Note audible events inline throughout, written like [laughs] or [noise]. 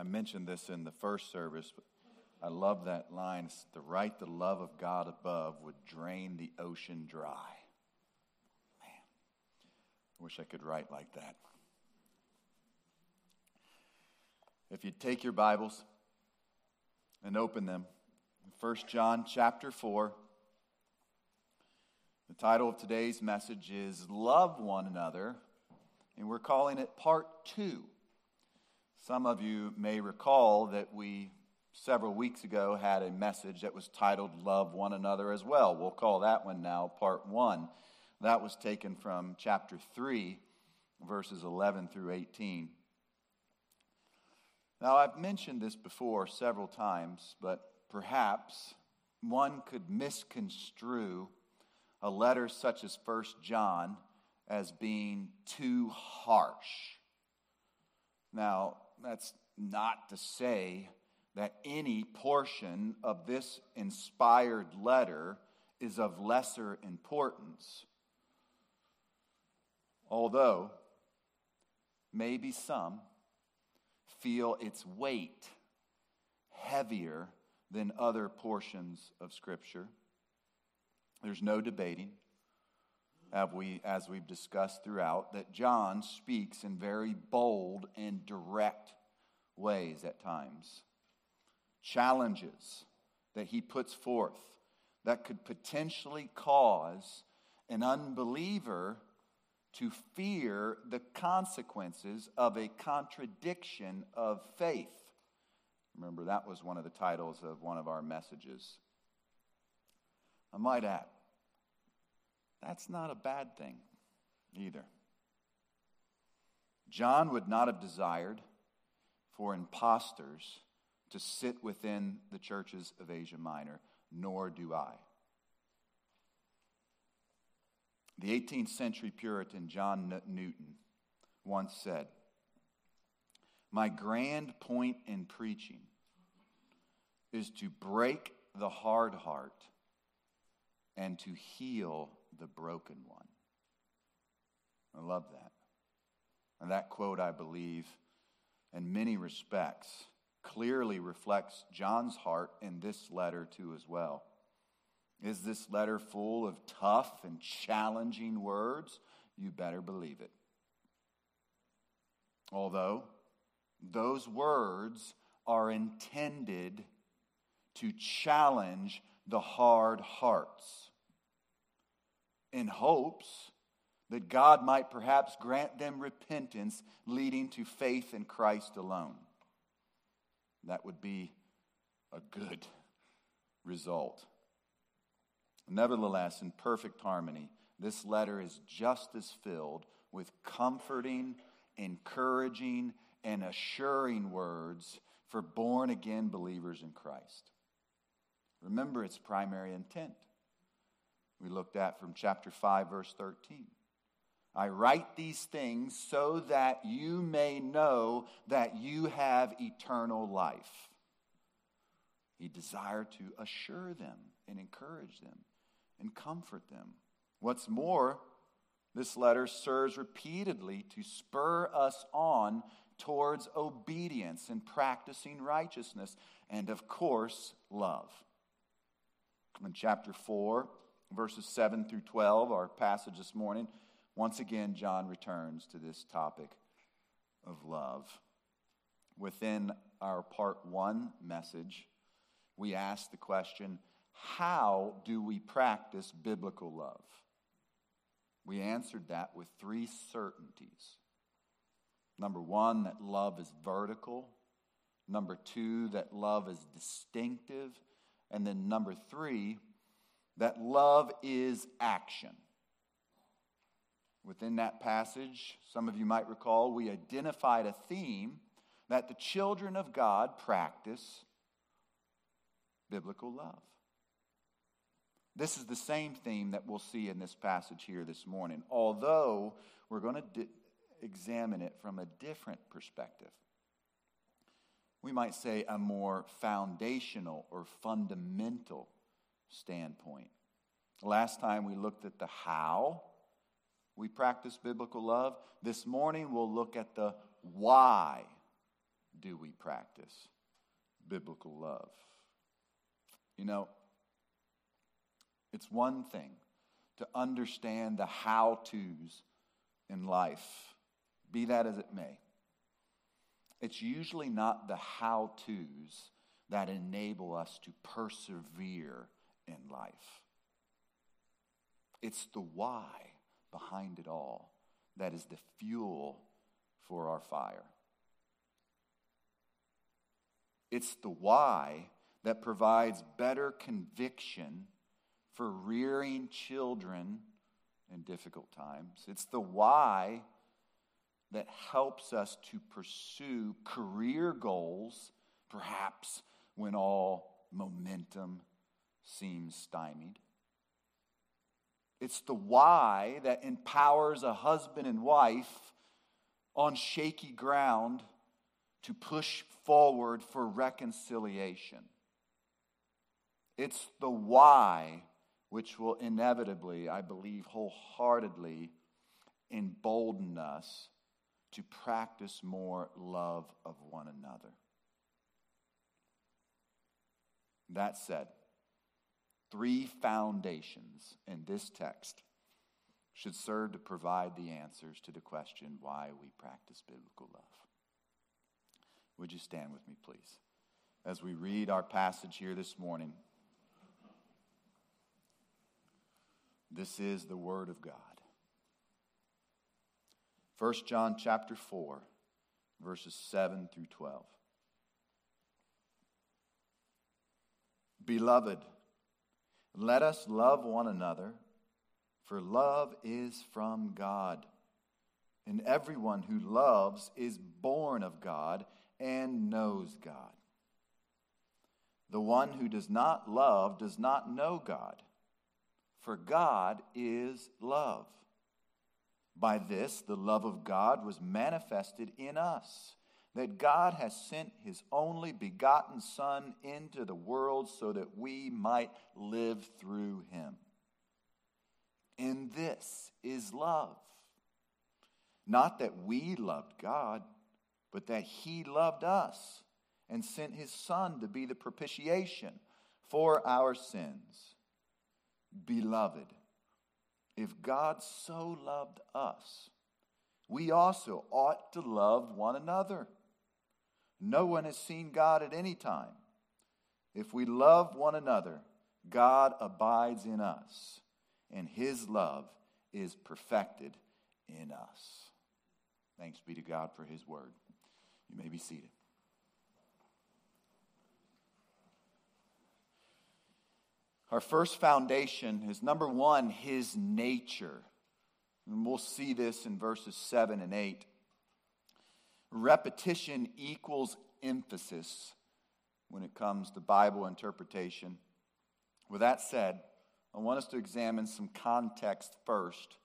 I mentioned this in the first service, but I love that line. It's write the love of God above would drain the ocean dry. Man, I wish I could write like that. If you take your Bibles and open them, 1 John chapter 4. The title of today's message is Love One Another, and we're calling it Part 2. Some of you may recall that we, several weeks ago, had a message that was titled Love One Another as well. We'll call that one now Part 1. That was taken from chapter 3, verses 11 through 18. Now, I've mentioned this before several times, but perhaps one could misconstrue a letter such as First John as being too harsh. Now, that's not to say that any portion of this inspired letter is of lesser importance. Although, maybe some feel its weight heavier than other portions of Scripture. There's no debating, have we, as we've discussed throughout, that John speaks in very bold and direct ways at times. Challenges that he puts forth that could potentially cause an unbeliever to fear the consequences of a contradiction of faith. Remember, that was one of the titles of one of our messages. I might add, that's not a bad thing either. John would not have desired for impostors to sit within the churches of Asia Minor, nor do I. The 18th century Puritan John Newton once said, My grand point in preaching is to break the hard heart and to heal the broken one. I love that. And that quote, I believe, in many respects, clearly reflects John's heart in this letter, too, as well. Is this letter full of tough and challenging words? You better believe it. Although those words are intended to challenge the hard hearts in hopes that God might perhaps grant them repentance leading to faith in Christ alone. That would be a good result. Nevertheless, in perfect harmony, this letter is just as filled with comforting, encouraging, and assuring words for born again believers in Christ. Remember its primary intent. We looked at from chapter 5, verse 13. I write these things so that you may know that you have eternal life. He desired to assure them and encourage them and comfort them. What's more, this letter serves repeatedly to spur us on towards obedience and practicing righteousness, and of course, love. In chapter 4, verses 7 through 12, our passage this morning, once again, John returns to this topic of love. Within our part one message, we ask the question how do we practice biblical love? We answered that with three certainties. Number one, that love is vertical. Number two, that love is distinctive. And then number three, that love is action. Within that passage, some of you might recall, we identified a theme that the children of God practice biblical love. This is the same theme that we'll see in this passage here this morning, although we're going to di- examine it from a different perspective. We might say a more foundational or fundamental standpoint. Last time we looked at the how we practice biblical love. This morning we'll look at the why do we practice biblical love? You know, it's one thing to understand the how to's in life, be that as it may. It's usually not the how to's that enable us to persevere in life. It's the why behind it all that is the fuel for our fire. It's the why that provides better conviction for rearing children in difficult times. It's the why that helps us to pursue career goals, perhaps when all momentum seems stymied. It's the why that empowers a husband and wife on shaky ground to push forward for reconciliation. It's the why which will inevitably, I believe wholeheartedly, embolden us to practice more love of one another. That said, three foundations in this text should serve to provide the answers to the question why we practice biblical love. Would you stand with me, please, as we read our passage here this morning? This is the Word of God. 1 John chapter 4, verses 7 through 12. Beloved, let us love one another, for love is from God. And everyone who loves is born of God and knows God. The one who does not love does not know God, for God is love. By this, the love of God was manifested in us, that God has sent his only begotten Son into the world so that we might live through him. And this is love. Not that we loved God, but that he loved us and sent his Son to be the propitiation for our sins. Beloved, if God so loved us, we also ought to love one another. No one has seen God at any time. If we love one another, God abides in us, and his love is perfected in us. Thanks be to God for his word. You may be seated. Our first foundation is number one, his nature. And we'll see this in verses 7 and 8. Repetition equals emphasis when it comes to Bible interpretation. With that said, I want us to examine some context first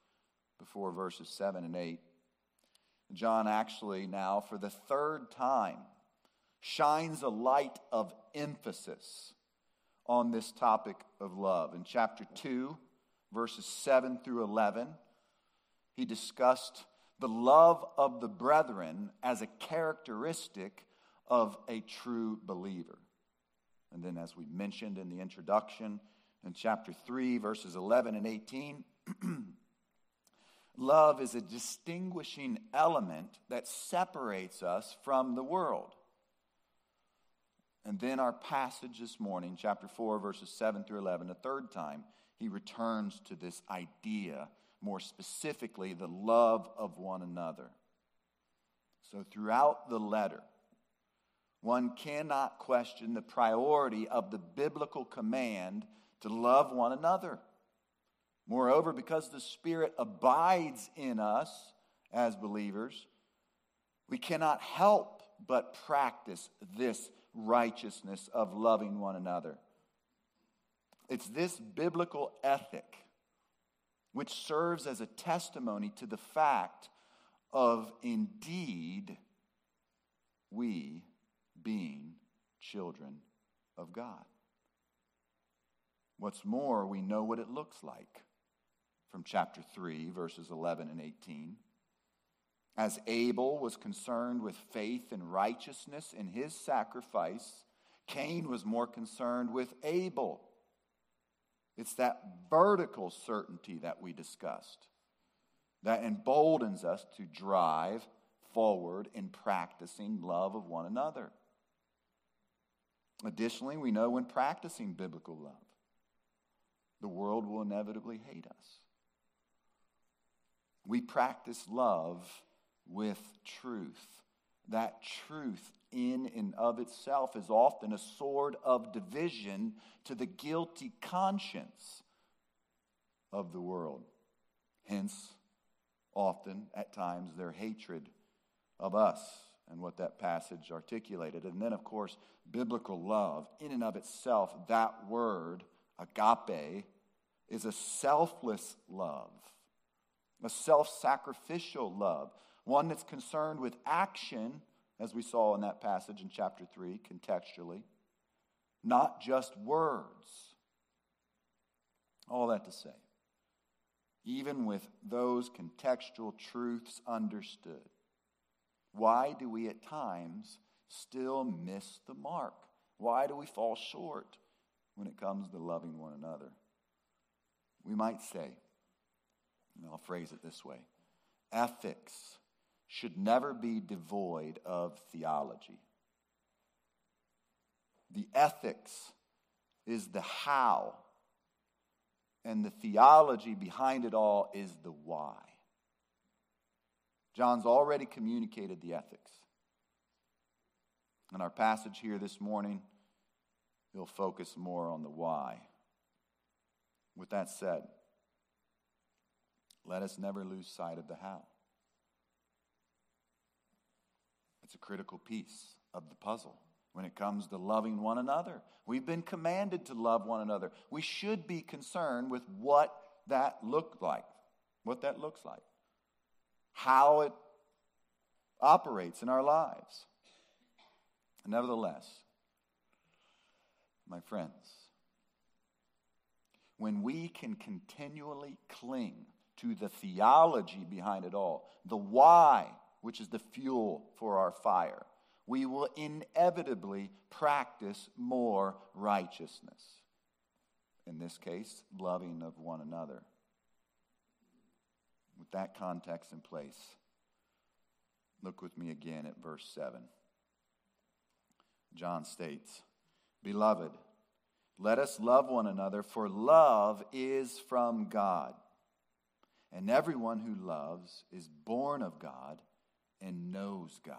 before verses 7 and 8. John actually now, for the third time, shines a light of emphasis on this topic of love. In chapter 2, verses 7 through 11, he discussed the love of the brethren as a characteristic of a true believer. And then, as we mentioned in the introduction, in chapter 3, verses 11 and 18, [clears throat] love is a distinguishing element that separates us from the world. And then our passage this morning, chapter 4, verses 7 through 11, a third time, he returns to this idea, more specifically, the love of one another. So throughout the letter, one cannot question the priority of the biblical command to love one another. Moreover, because the Spirit abides in us as believers, we cannot help but practice this righteousness of loving one another. It's this biblical ethic which serves as a testimony to the fact of indeed we being children of God. What's more, we know what it looks like from chapter 3, verses 11 and 18. As Abel was concerned with faith and righteousness in his sacrifice, Cain was more concerned with Abel. It's that vertical certainty that we discussed that emboldens us to drive forward in practicing love of one another. Additionally, we know when practicing biblical love, the world will inevitably hate us. We practice love with truth. That truth, in and of itself, is often a sword of division to the guilty conscience of the world. Hence, often, at times, their hatred of us and what that passage articulated. And then, of course, biblical love, in and of itself, that word, agape, is a selfless love, a self sacrificial love, one that's concerned with action, as we saw in that passage in chapter 3, contextually, not just words. All that to say, even with those contextual truths understood, why do we at times still miss the mark? Why do we fall short when it comes to loving one another? We might say, and I'll phrase it this way ethics should never be devoid of theology. The ethics is the how, and the theology behind it all is the why. John's already communicated the ethics. In our passage here this morning, he'll focus more on the why. With that said, let us never lose sight of the how. It's a critical piece of the puzzle when it comes to loving one another. We've been commanded to love one another. We should be concerned with what that looked like, what that looks like how it operates in our lives. Nevertheless, my friends, when we can continually cling to the theology behind it all, the why, which is the fuel for our fire, we will inevitably practice more righteousness. In this case, loving of one another with that context in place, look with me again at verse 7. John states, Beloved, let us love one another, for love is from God. And everyone who loves is born of God and knows God.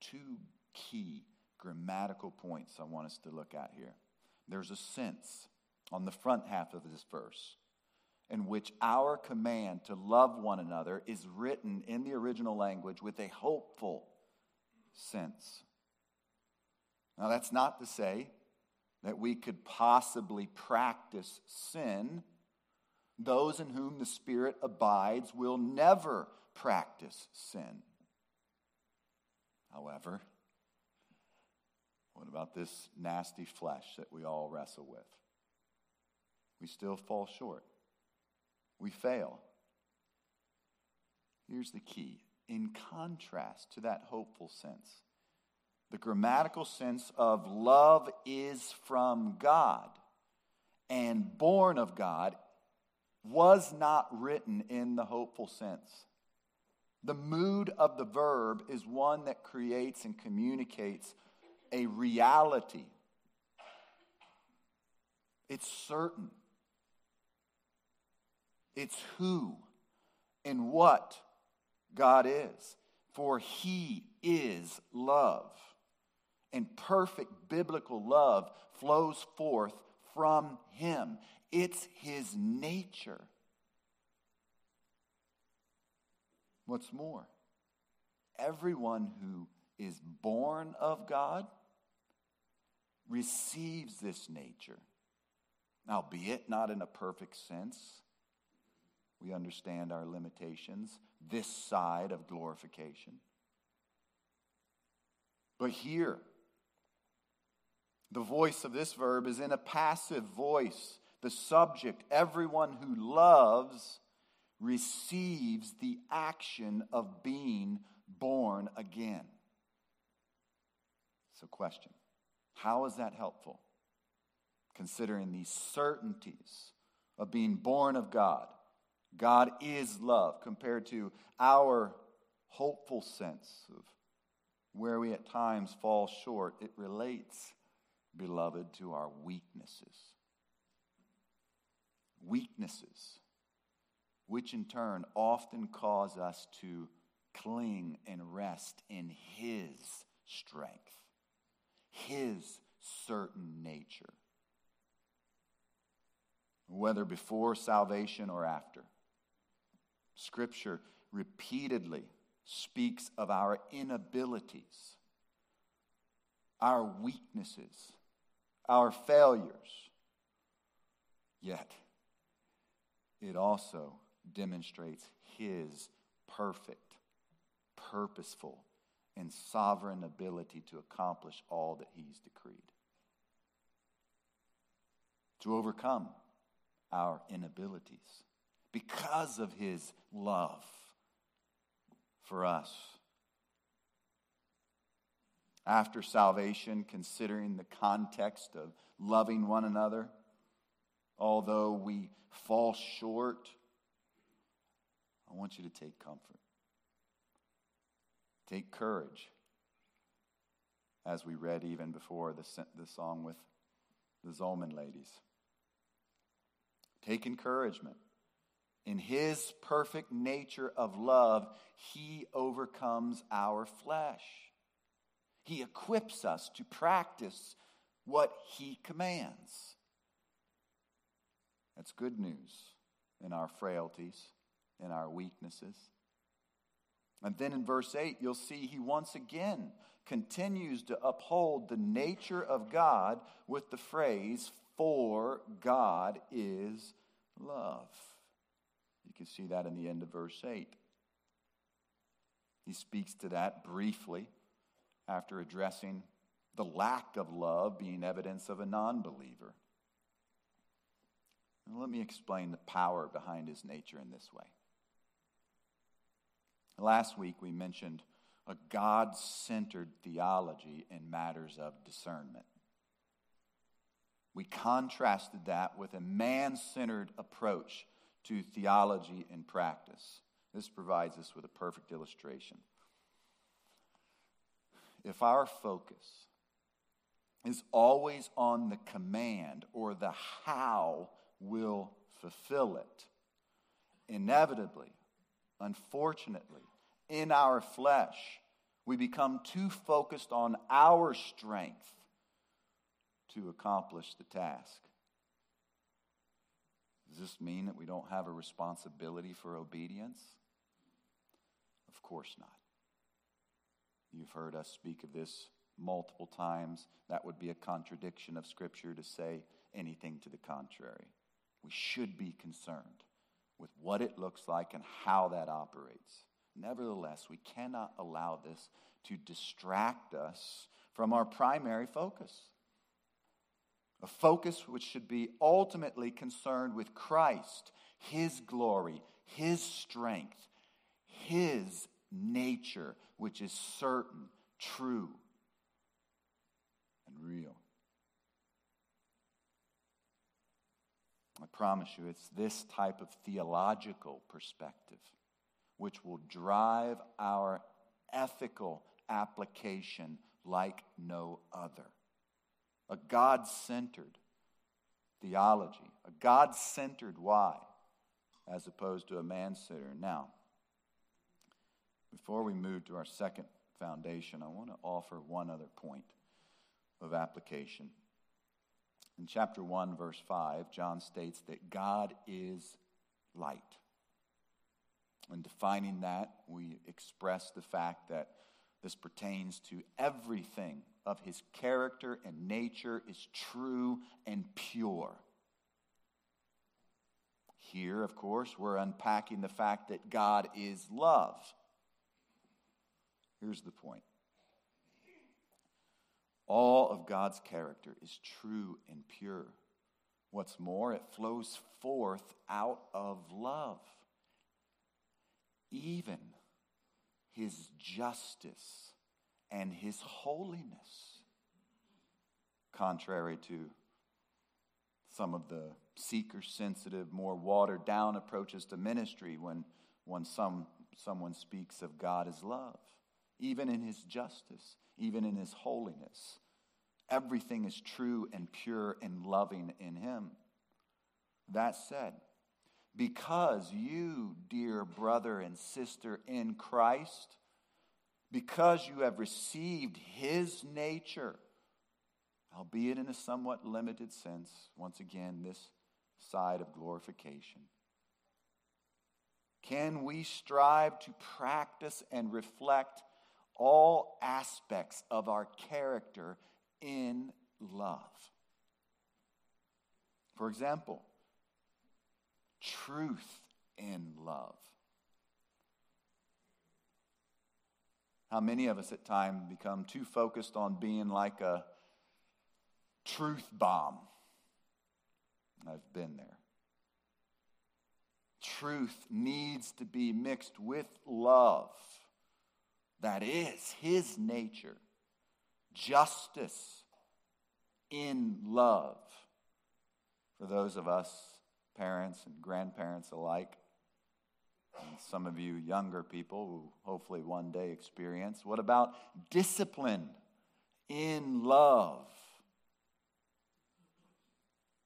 Two key grammatical points I want us to look at here. There's a sense on the front half of this verse in which our command to love one another is written in the original language with a hopeful sense. Now, that's not to say that we could possibly practice sin. Those in whom the Spirit abides will never practice sin. However, what about this nasty flesh that we all wrestle with? We still fall short we fail. Here's the key in contrast to that hopeful sense, the grammatical sense of love is from God and born of God was not written in the hopeful sense. The mood of the verb is one that creates and communicates a reality. It's certain. It's who and what God is. For he is love. And perfect biblical love flows forth from him. It's his nature. What's more, everyone who is born of God receives this nature, albeit not in a perfect sense we understand our limitations this side of glorification. But here, the voice of this verb is in a passive voice. The subject, everyone who loves, receives the action of being born again. So, question How is that helpful? Considering these certainties of being born of God. God is love compared to our hopeful sense of where we at times fall short. It relates, beloved, to our weaknesses. Weaknesses, which in turn often cause us to cling and rest in His strength, His certain nature whether before salvation or after. Scripture repeatedly speaks of our inabilities, our weaknesses, our failures. Yet, it also demonstrates His perfect, purposeful, and sovereign ability to accomplish all that He's decreed. To overcome our inabilities because of his love for us. After salvation, considering the context of loving one another, although we fall short, I want you to take comfort. Take courage, as we read even before the, the song with the Zolman ladies. Take encouragement. In his perfect nature of love, he overcomes our flesh. He equips us to practice what he commands. That's good news in our frailties, in our weaknesses. And then in verse 8, you'll see he once again continues to uphold the nature of God with the phrase, for God is love. You can see that in the end of verse 8. He speaks to that briefly after addressing the lack of love being evidence of a non believer. let me explain the power behind his nature in this way. Last week we mentioned a God centered theology in matters of discernment. We contrasted that with a man centered approach to theology and practice. This provides us with a perfect illustration. If our focus is always on the command or the how will fulfill it, inevitably, unfortunately, in our flesh, we become too focused on our strength to accomplish the task. Does this mean that we don't have a responsibility for obedience? Of course not. You've heard us speak of this multiple times. That would be a contradiction of Scripture to say anything to the contrary. We should be concerned with what it looks like and how that operates. Nevertheless, we cannot allow this to distract us from our primary focus a focus which should be ultimately concerned with Christ, His glory, His strength, His nature, which is certain, true, and real. I promise you, it's this type of theological perspective which will drive our ethical application like no other a God centered theology, a God centered why, as opposed to a man centered. Now, before we move to our second foundation, I want to offer one other point of application. In chapter 1, verse 5, John states that God is light. In defining that, we express the fact that this pertains to everything of his character and nature is true and pure. Here, of course, we're unpacking the fact that God is love. Here's the point all of God's character is true and pure. What's more, it flows forth out of love. Even his justice and his holiness, contrary to some of the seeker sensitive, more watered down approaches to ministry when, when some, someone speaks of God as love. Even in his justice, even in his holiness, everything is true and pure and loving in him. That said, because you, dear brother and sister in Christ, because you have received his nature, albeit in a somewhat limited sense, once again, this side of glorification. Can we strive to practice and reflect all aspects of our character in love? For example, truth in love. How many of us at times become too focused on being like a truth bomb? I've been there. Truth needs to be mixed with love. That is his nature. Justice in love. For those of us parents and grandparents alike, and some of you younger people who hopefully one day experience. What about discipline in love?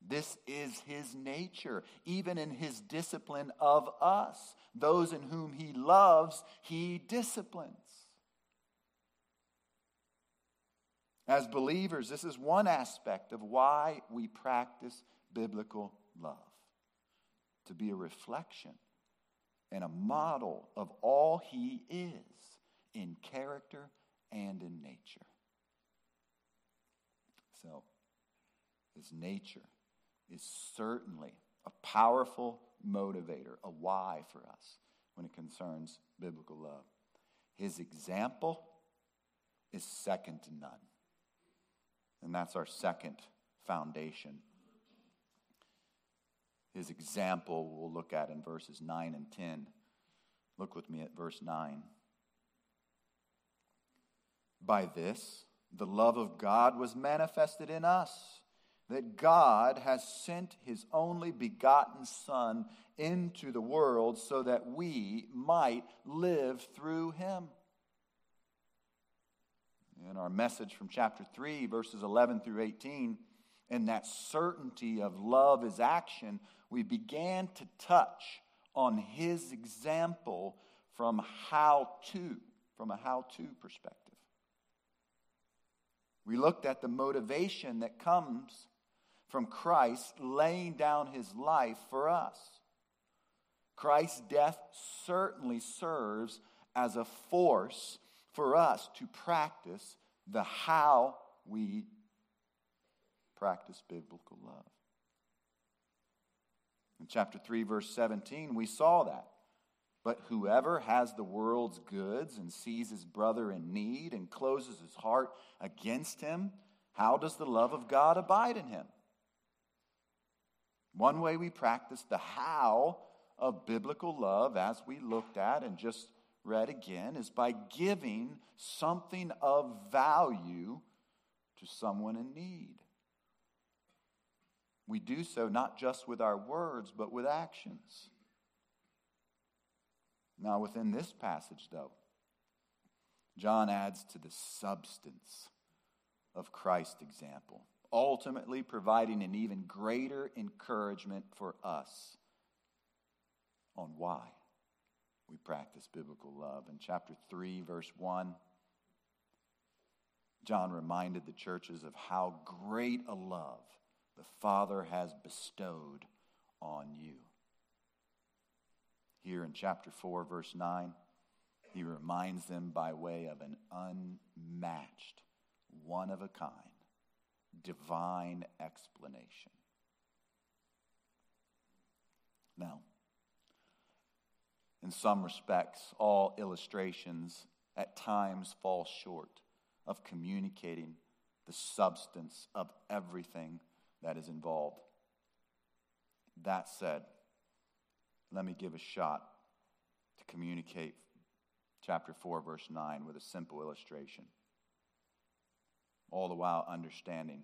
This is his nature, even in his discipline of us. Those in whom he loves, he disciplines. As believers, this is one aspect of why we practice biblical love to be a reflection and a model of all he is in character and in nature. So, his nature is certainly a powerful motivator, a why for us when it concerns biblical love. His example is second to none. And that's our second foundation his example we'll look at in verses 9 and 10. Look with me at verse 9. By this, the love of God was manifested in us, that God has sent his only begotten Son into the world so that we might live through him. In our message from chapter 3, verses 11 through 18, and that certainty of love is action, we began to touch on his example from how to, from a how to perspective. We looked at the motivation that comes from Christ laying down his life for us. Christ's death certainly serves as a force for us to practice the how we practice biblical love. In chapter 3, verse 17, we saw that. But whoever has the world's goods and sees his brother in need and closes his heart against him, how does the love of God abide in him? One way we practice the how of biblical love, as we looked at and just read again, is by giving something of value to someone in need. We do so not just with our words, but with actions. Now, within this passage, though, John adds to the substance of Christ's example, ultimately providing an even greater encouragement for us on why we practice biblical love. In chapter 3, verse 1, John reminded the churches of how great a love the Father has bestowed on you. Here in chapter 4, verse 9, he reminds them by way of an unmatched, one of a kind, divine explanation. Now, in some respects, all illustrations at times fall short of communicating the substance of everything that is involved. That said, let me give a shot to communicate chapter 4, verse 9, with a simple illustration. All the while understanding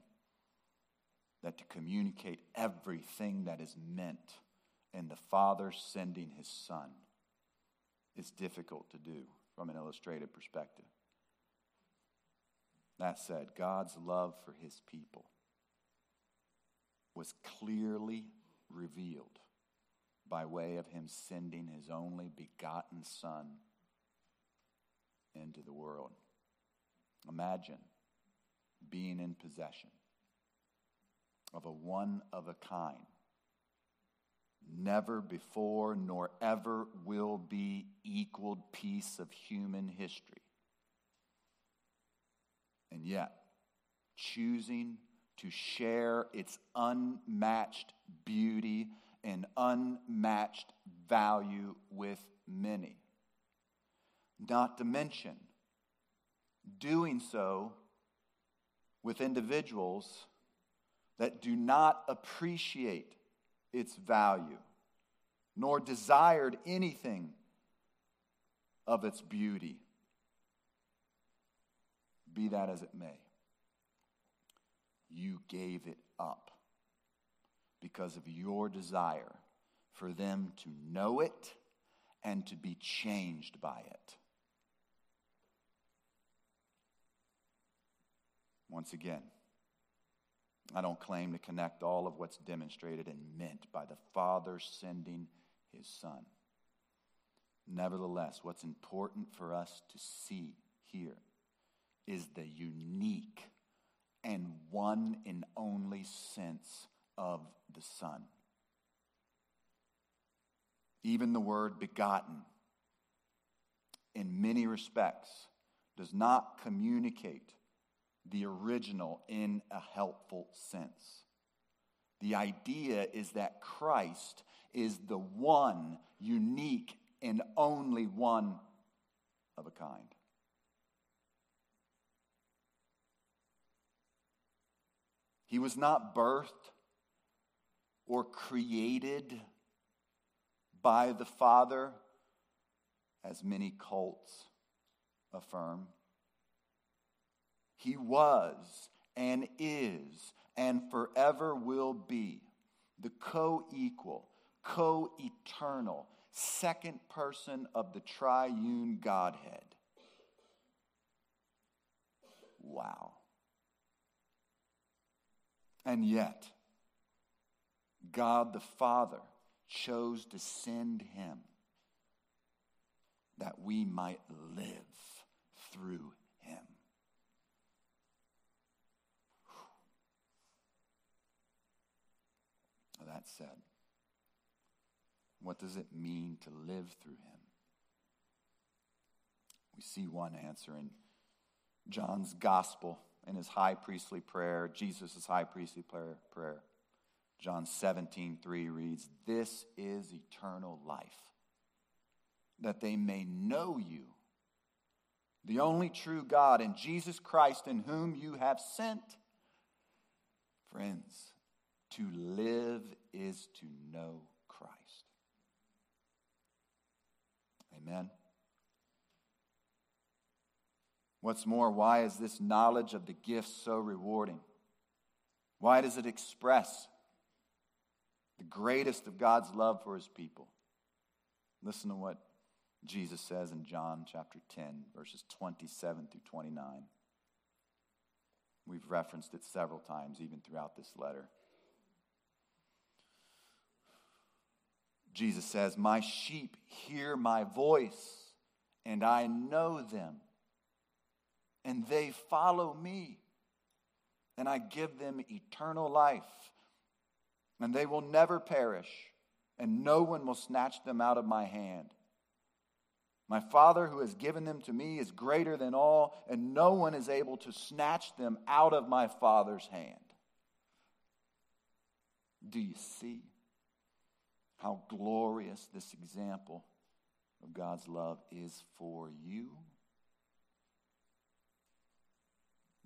that to communicate everything that is meant in the Father sending his Son is difficult to do from an illustrated perspective. That said, God's love for his people was clearly revealed by way of him sending his only begotten Son into the world. Imagine being in possession of a one of a kind, never before nor ever will be equaled piece of human history. And yet, choosing to share its unmatched beauty and unmatched value with many. Not to mention, doing so with individuals that do not appreciate its value, nor desired anything of its beauty. Be that as it may, you gave it up because of your desire for them to know it and to be changed by it. Once again, I don't claim to connect all of what's demonstrated and meant by the Father sending his Son. Nevertheless, what's important for us to see here is the unique and one and only sense of the Son. Even the word begotten, in many respects, does not communicate the original in a helpful sense. The idea is that Christ is the one unique and only one of a kind. He was not birthed or created by the Father, as many cults affirm. He was and is and forever will be the co equal, co eternal, second person of the triune Godhead. Wow. And yet, God the Father chose to send him that we might live through him. That said, what does it mean to live through him? We see one answer in John's gospel in his high priestly prayer, Jesus' high priestly prayer. prayer. John 17, 3 reads, This is eternal life, that they may know you, the only true God, and Jesus Christ, in whom you have sent. Friends, to live is to know Christ. Amen. What's more, why is this knowledge of the gifts so rewarding? Why does it express the greatest of God's love for his people? Listen to what Jesus says in John chapter 10, verses 27 through 29. We've referenced it several times, even throughout this letter. Jesus says, My sheep hear my voice, and I know them and they follow me. And I give them eternal life, and they will never perish, and no one will snatch them out of my hand. My Father who has given them to me is greater than all, and no one is able to snatch them out of my Father's hand. Do you see how glorious this example of God's love is for you?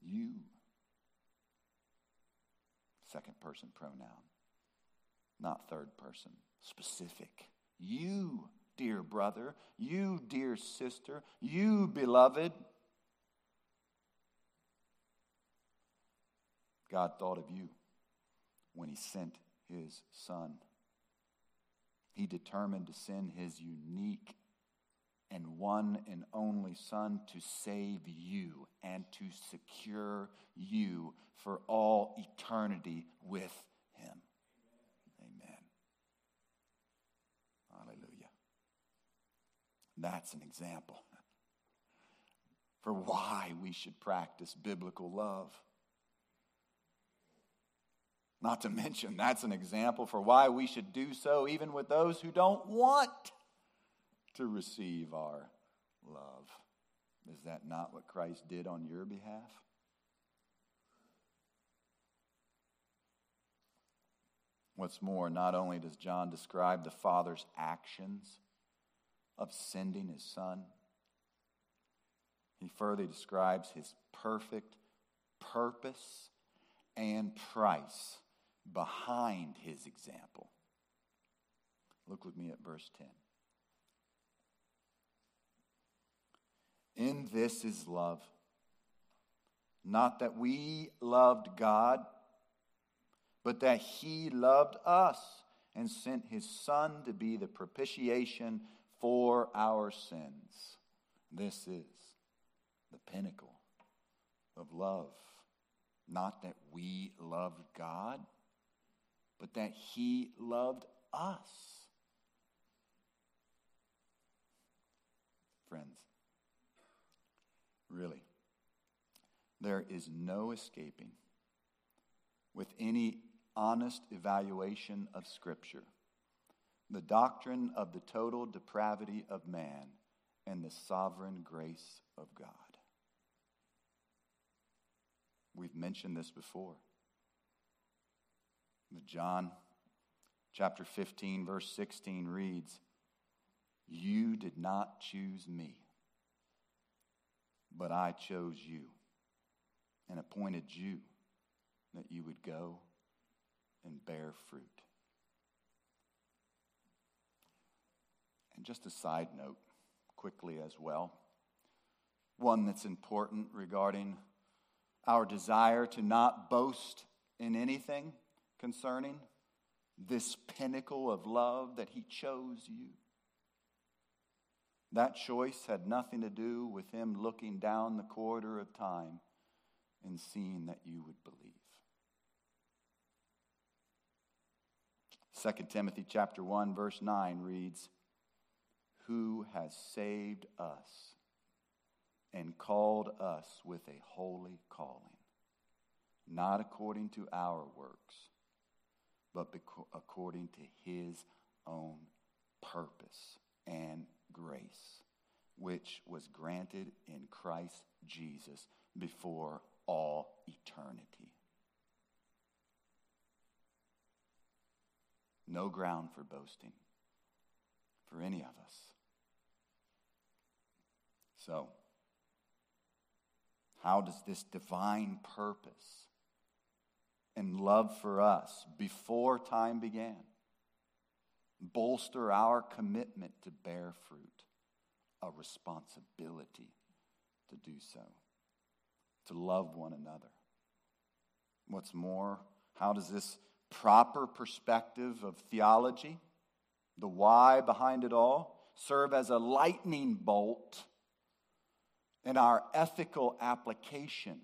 You. Second person pronoun, not third person. Specific. You dear brother, you, dear sister, you, beloved. God thought of you when He sent His Son. He determined to send His unique one and only Son to save you and to secure you for all eternity with Him. Amen. Hallelujah. That's an example for why we should practice biblical love. Not to mention, that's an example for why we should do so even with those who don't want to receive our love. Is that not what Christ did on your behalf? What's more, not only does John describe the Father's actions of sending his Son, he further describes his perfect purpose and price behind his example. Look with me at verse 10. In this is love. Not that we loved God, but that He loved us and sent His Son to be the propitiation for our sins. This is the pinnacle of love. Not that we loved God, but that He loved us. Friends, really. There is no escaping with any honest evaluation of Scripture the doctrine of the total depravity of man and the sovereign grace of God. We've mentioned this before. John chapter 15, verse 16 reads, You did not choose me but I chose you and appointed you that you would go and bear fruit. And just a side note, quickly as well, one that's important regarding our desire to not boast in anything concerning this pinnacle of love that He chose you. That choice had nothing to do with him looking down the corridor of time and seeing that you would believe. 2 Timothy chapter 1 verse 9 reads, "Who has saved us and called us with a holy calling, not according to our works, but according to his own purpose and grace, which was granted in Christ Jesus before all eternity. No ground for boasting for any of us. So, how does this divine purpose and love for us before time began? Bolster our commitment to bear fruit, a responsibility to do so, to love one another. What's more, how does this proper perspective of theology, the why behind it all, serve as a lightning bolt in our ethical application,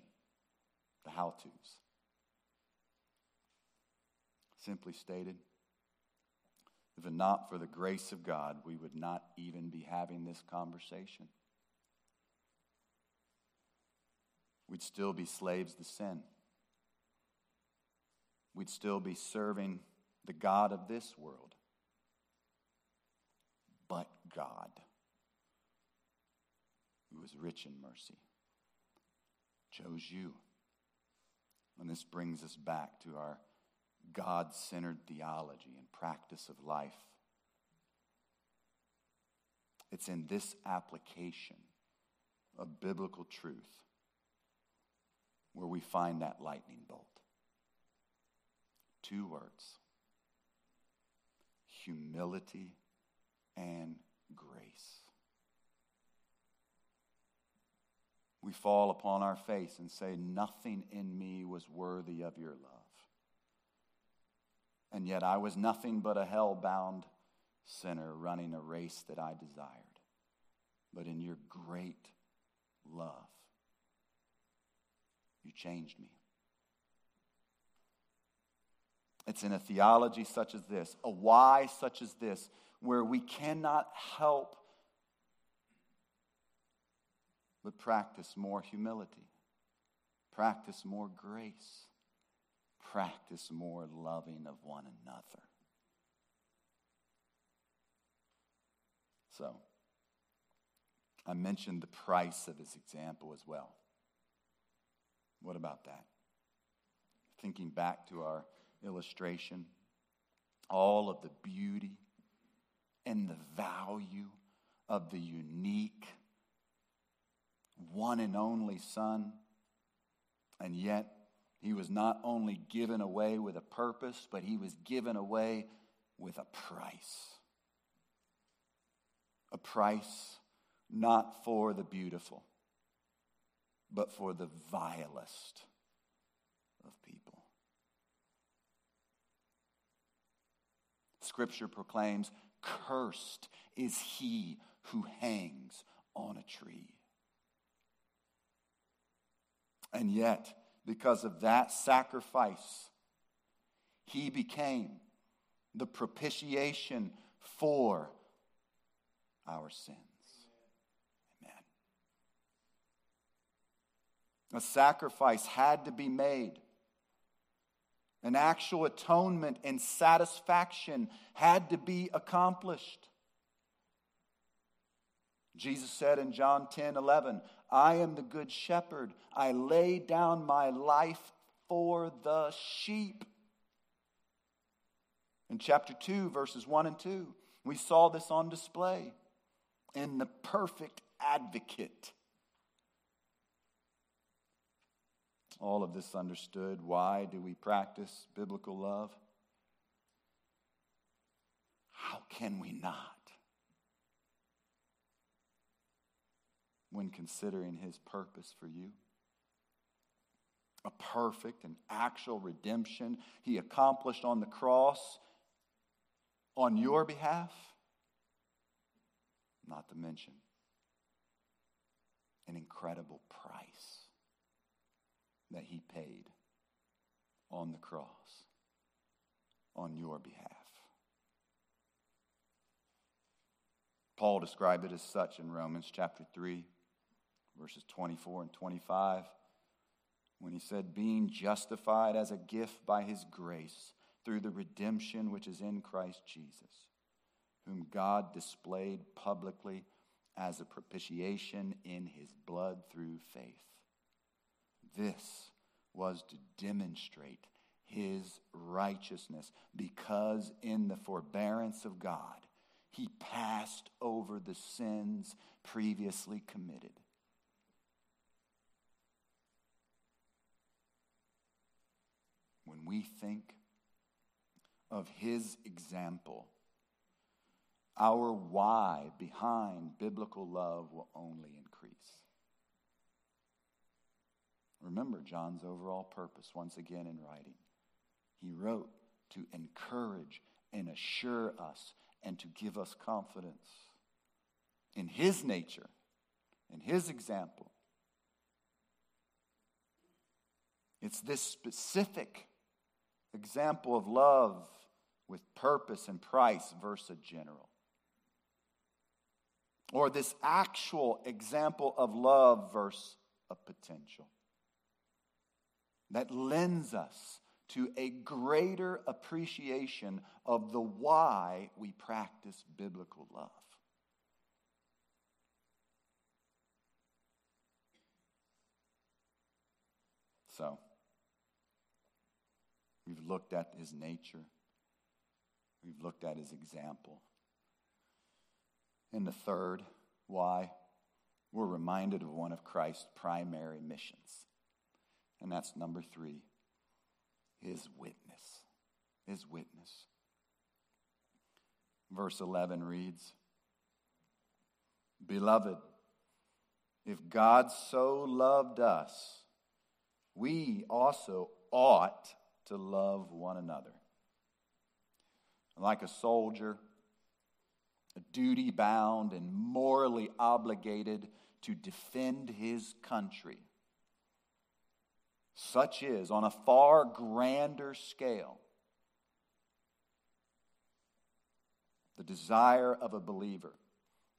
the how to's? Simply stated, if it not for the grace of God, we would not even be having this conversation. We'd still be slaves to sin. We'd still be serving the God of this world. But God, who is rich in mercy, chose you. And this brings us back to our God centered theology and practice of life. It's in this application of biblical truth where we find that lightning bolt. Two words humility and grace. We fall upon our face and say, Nothing in me was worthy of your love. And yet I was nothing but a hell bound sinner running a race that I desired. But in your great love, you changed me. It's in a theology such as this, a why such as this, where we cannot help but practice more humility, practice more grace, practice more loving of one another. So, I mentioned the price of his example as well. What about that? Thinking back to our illustration, all of the beauty and the value of the unique one and only Son. And yet, he was not only given away with a purpose, but he was given away with a price. A price not for the beautiful, but for the vilest of people. Scripture proclaims, Cursed is he who hangs on a tree. And yet, because of that sacrifice, he became the propitiation for our sins. Amen. A sacrifice had to be made. An actual atonement and satisfaction had to be accomplished. Jesus said in John 10 11, I am the good shepherd. I lay down my life for the sheep. In chapter 2, verses 1 and 2, we saw this on display in the perfect advocate. All of this understood. Why do we practice biblical love? How can we not? When considering his purpose for you. A perfect and actual redemption he accomplished on the cross on your behalf. Not to mention an incredible price that he paid on the cross on your behalf. Paul described it as such in Romans chapter 3 verses 24 and 25, when he said, Being justified as a gift by his grace through the redemption which is in Christ Jesus, whom God displayed publicly as a propitiation in his blood through faith. This was to demonstrate his righteousness because in the forbearance of God, he passed over the sins previously committed when we think of his example, our why behind biblical love will only increase. Remember John's overall purpose once again in writing. He wrote to encourage and assure us and to give us confidence in his nature, in his example. It's this specific example of love with purpose and price versus general. Or this actual example of love versus a potential. That lends us to a greater appreciation of the why we practice biblical love. So, We've looked at his nature. We've looked at his example. And the third, why? We're reminded of one of Christ's primary missions. And that's number three his witness. His witness. Verse 11 reads Beloved, if God so loved us, we also ought to love one another. Like a soldier, duty bound and morally obligated to defend his country. Such is, on a far grander scale, the desire of a believer,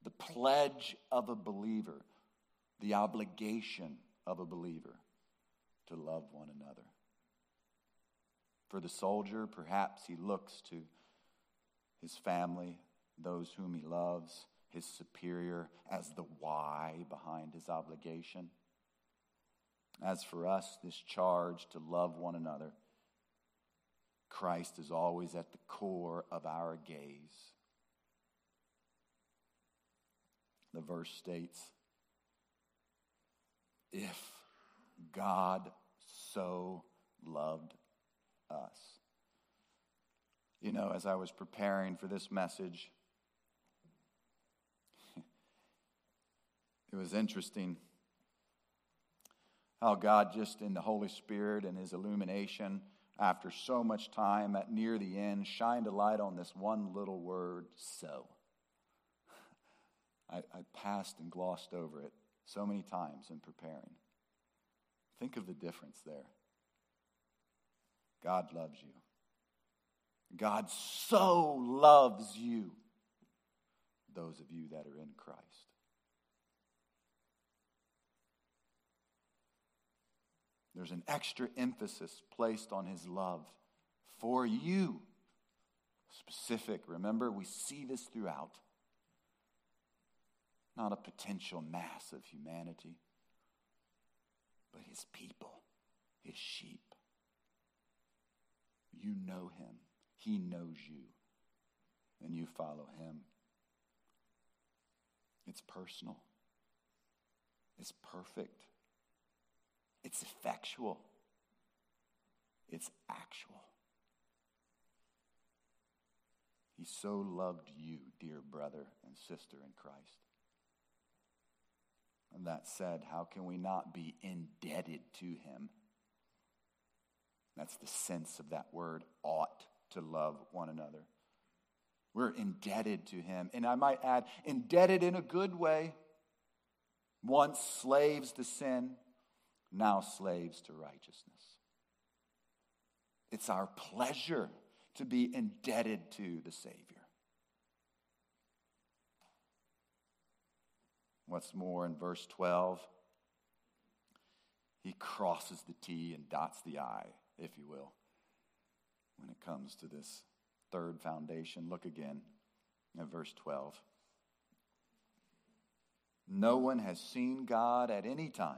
the pledge of a believer, the obligation of a believer to love one another. For the soldier, perhaps he looks to his family, those whom he loves, his superior, as the why behind his obligation. As for us, this charge to love one another, Christ is always at the core of our gaze. The verse states, If God so loved us. You know, as I was preparing for this message, [laughs] it was interesting how God, just in the Holy Spirit and His illumination, after so much time at near the end, shined a light on this one little word, so. [laughs] I, I passed and glossed over it so many times in preparing. Think of the difference there. God loves you. God so loves you, those of you that are in Christ. There's an extra emphasis placed on his love for you. Specific, remember, we see this throughout. Not a potential mass of humanity, but his people, his sheep. You know him. He knows you. And you follow him. It's personal. It's perfect. It's effectual. It's actual. He so loved you, dear brother and sister in Christ. And that said, how can we not be indebted to him? That's the sense of that word, ought to love one another. We're indebted to him. And I might add, indebted in a good way. Once slaves to sin, now slaves to righteousness. It's our pleasure to be indebted to the Savior. What's more, in verse 12, he crosses the T and dots the I, if you will when it comes to this third foundation. Look again at verse 12. No one has seen God at any time.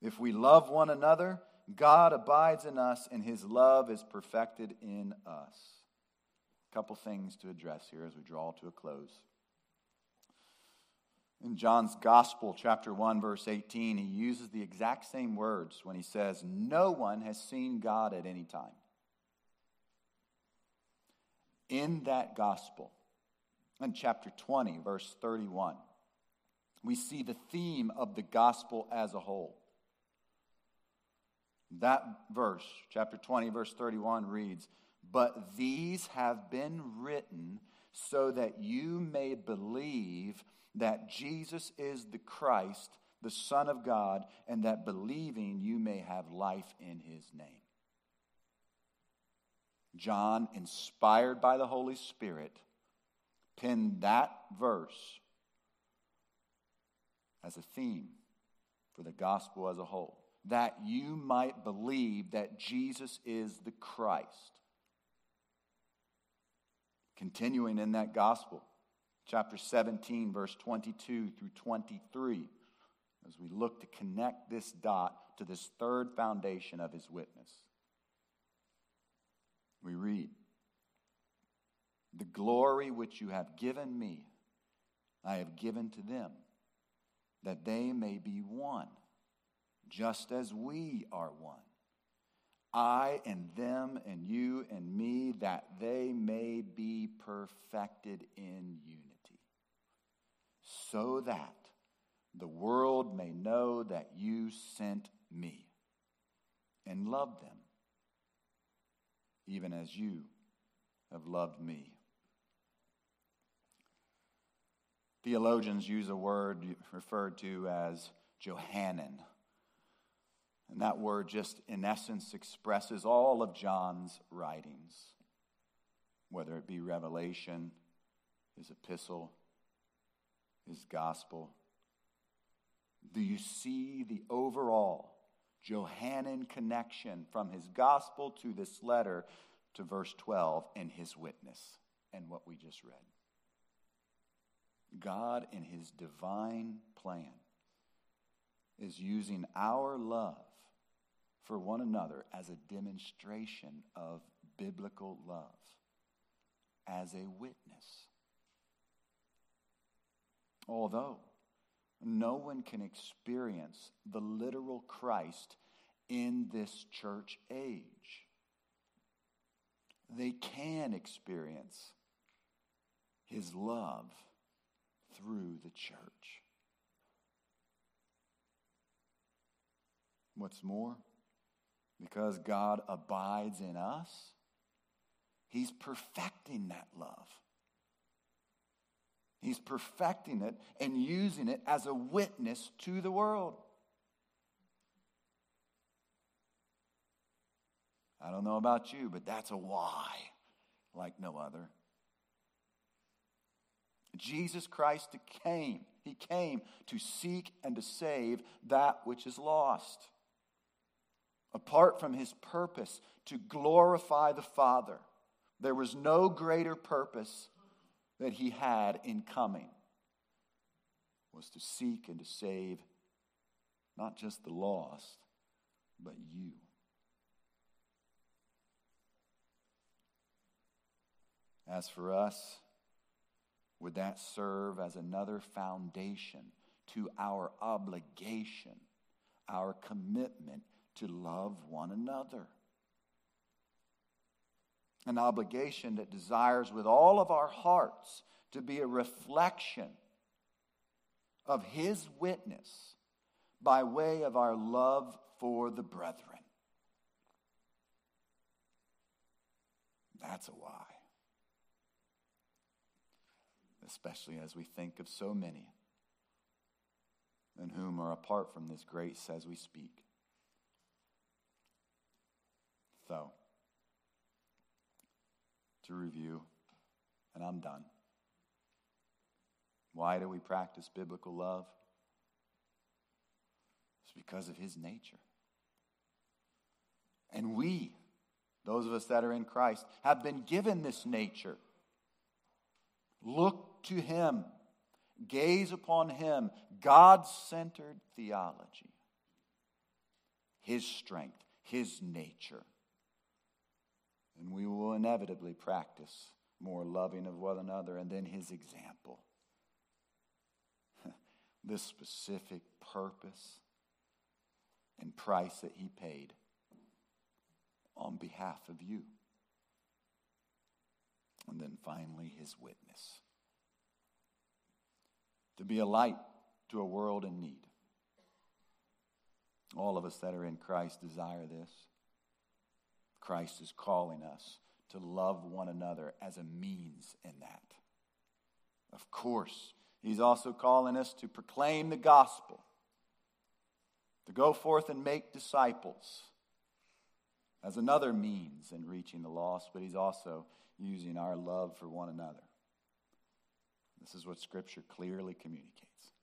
If we love one another, God abides in us and his love is perfected in us. A couple things to address here as we draw to a close. In John's Gospel, chapter 1, verse 18, he uses the exact same words when he says, No one has seen God at any time in that gospel, in chapter 20, verse 31, we see the theme of the gospel as a whole. That verse, chapter 20, verse 31, reads, But these have been written so that you may believe that Jesus is the Christ, the Son of God, and that believing you may have life in his name. John, inspired by the Holy Spirit, penned that verse as a theme for the gospel as a whole. That you might believe that Jesus is the Christ. Continuing in that gospel, chapter 17, verse 22 through 23, as we look to connect this dot to this third foundation of his witness we read, The glory which you have given me, I have given to them, that they may be one, just as we are one. I and them and you and me, that they may be perfected in unity, so that the world may know that you sent me and loved them, even as you have loved me. Theologians use a word referred to as Johannine. And that word just, in essence, expresses all of John's writings, whether it be Revelation, his epistle, his gospel. Do you see the overall Johannine connection from his gospel to this letter to verse 12 and his witness and what we just read? God, in his divine plan, is using our love for one another as a demonstration of biblical love, as a witness. Although no one can experience the literal Christ in this church age, they can experience his love through the church. What's more, because God abides in us, He's perfecting that love. He's perfecting it and using it as a witness to the world. I don't know about you, but that's a why like no other. Jesus Christ came. He came to seek and to save that which is lost. Apart from his purpose to glorify the Father, there was no greater purpose that he had in coming was to seek and to save not just the lost, but you. As for us, would that serve as another foundation to our obligation, our commitment to love one another? An obligation that desires with all of our hearts to be a reflection of His witness by way of our love for the brethren. That's a why especially as we think of so many and whom are apart from this grace as we speak. So, to review, and I'm done. Why do we practice biblical love? It's because of his nature. And we, those of us that are in Christ, have been given this nature. Look to Him, gaze upon Him, God centered theology, His strength, His nature. And we will inevitably practice more loving of one another and then His example. [laughs] this specific purpose and price that He paid on behalf of you. And then finally, His witness to be a light to a world in need. All of us that are in Christ desire this. Christ is calling us to love one another as a means in that. Of course, He's also calling us to proclaim the gospel, to go forth and make disciples as another means in reaching the lost, but He's also using our love for one another this is what Scripture clearly communicates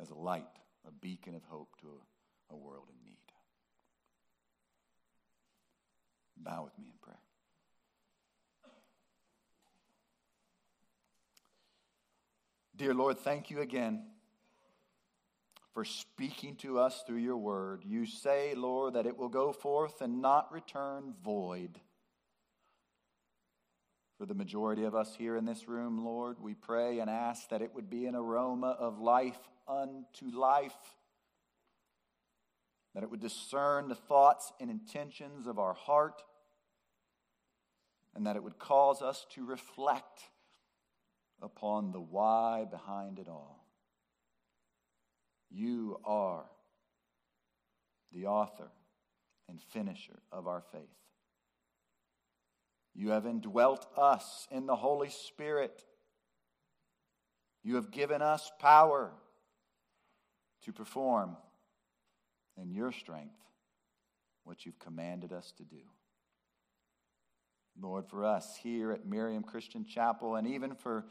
as a light, a beacon of hope to a, a world in need. Bow with me in prayer. Dear Lord, thank you again for speaking to us through your word. You say, Lord, that it will go forth and not return void. For the majority of us here in this room, Lord, we pray and ask that it would be an aroma of life unto life, that it would discern the thoughts and intentions of our heart, and that it would cause us to reflect upon the why behind it all. You are the author and finisher of our faith. You have indwelt us in the Holy Spirit. You have given us power to perform in your strength what you've commanded us to do. Lord, for us here at Miriam Christian Chapel, and even for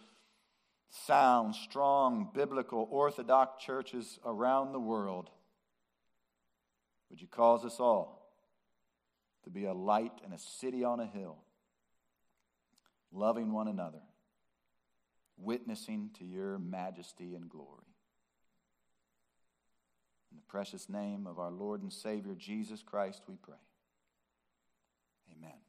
sound, strong, biblical, orthodox churches around the world, would you cause us all to be a light and a city on a hill, loving one another, witnessing to your majesty and glory? In the precious name of our Lord and Savior Jesus Christ, we pray. Amen.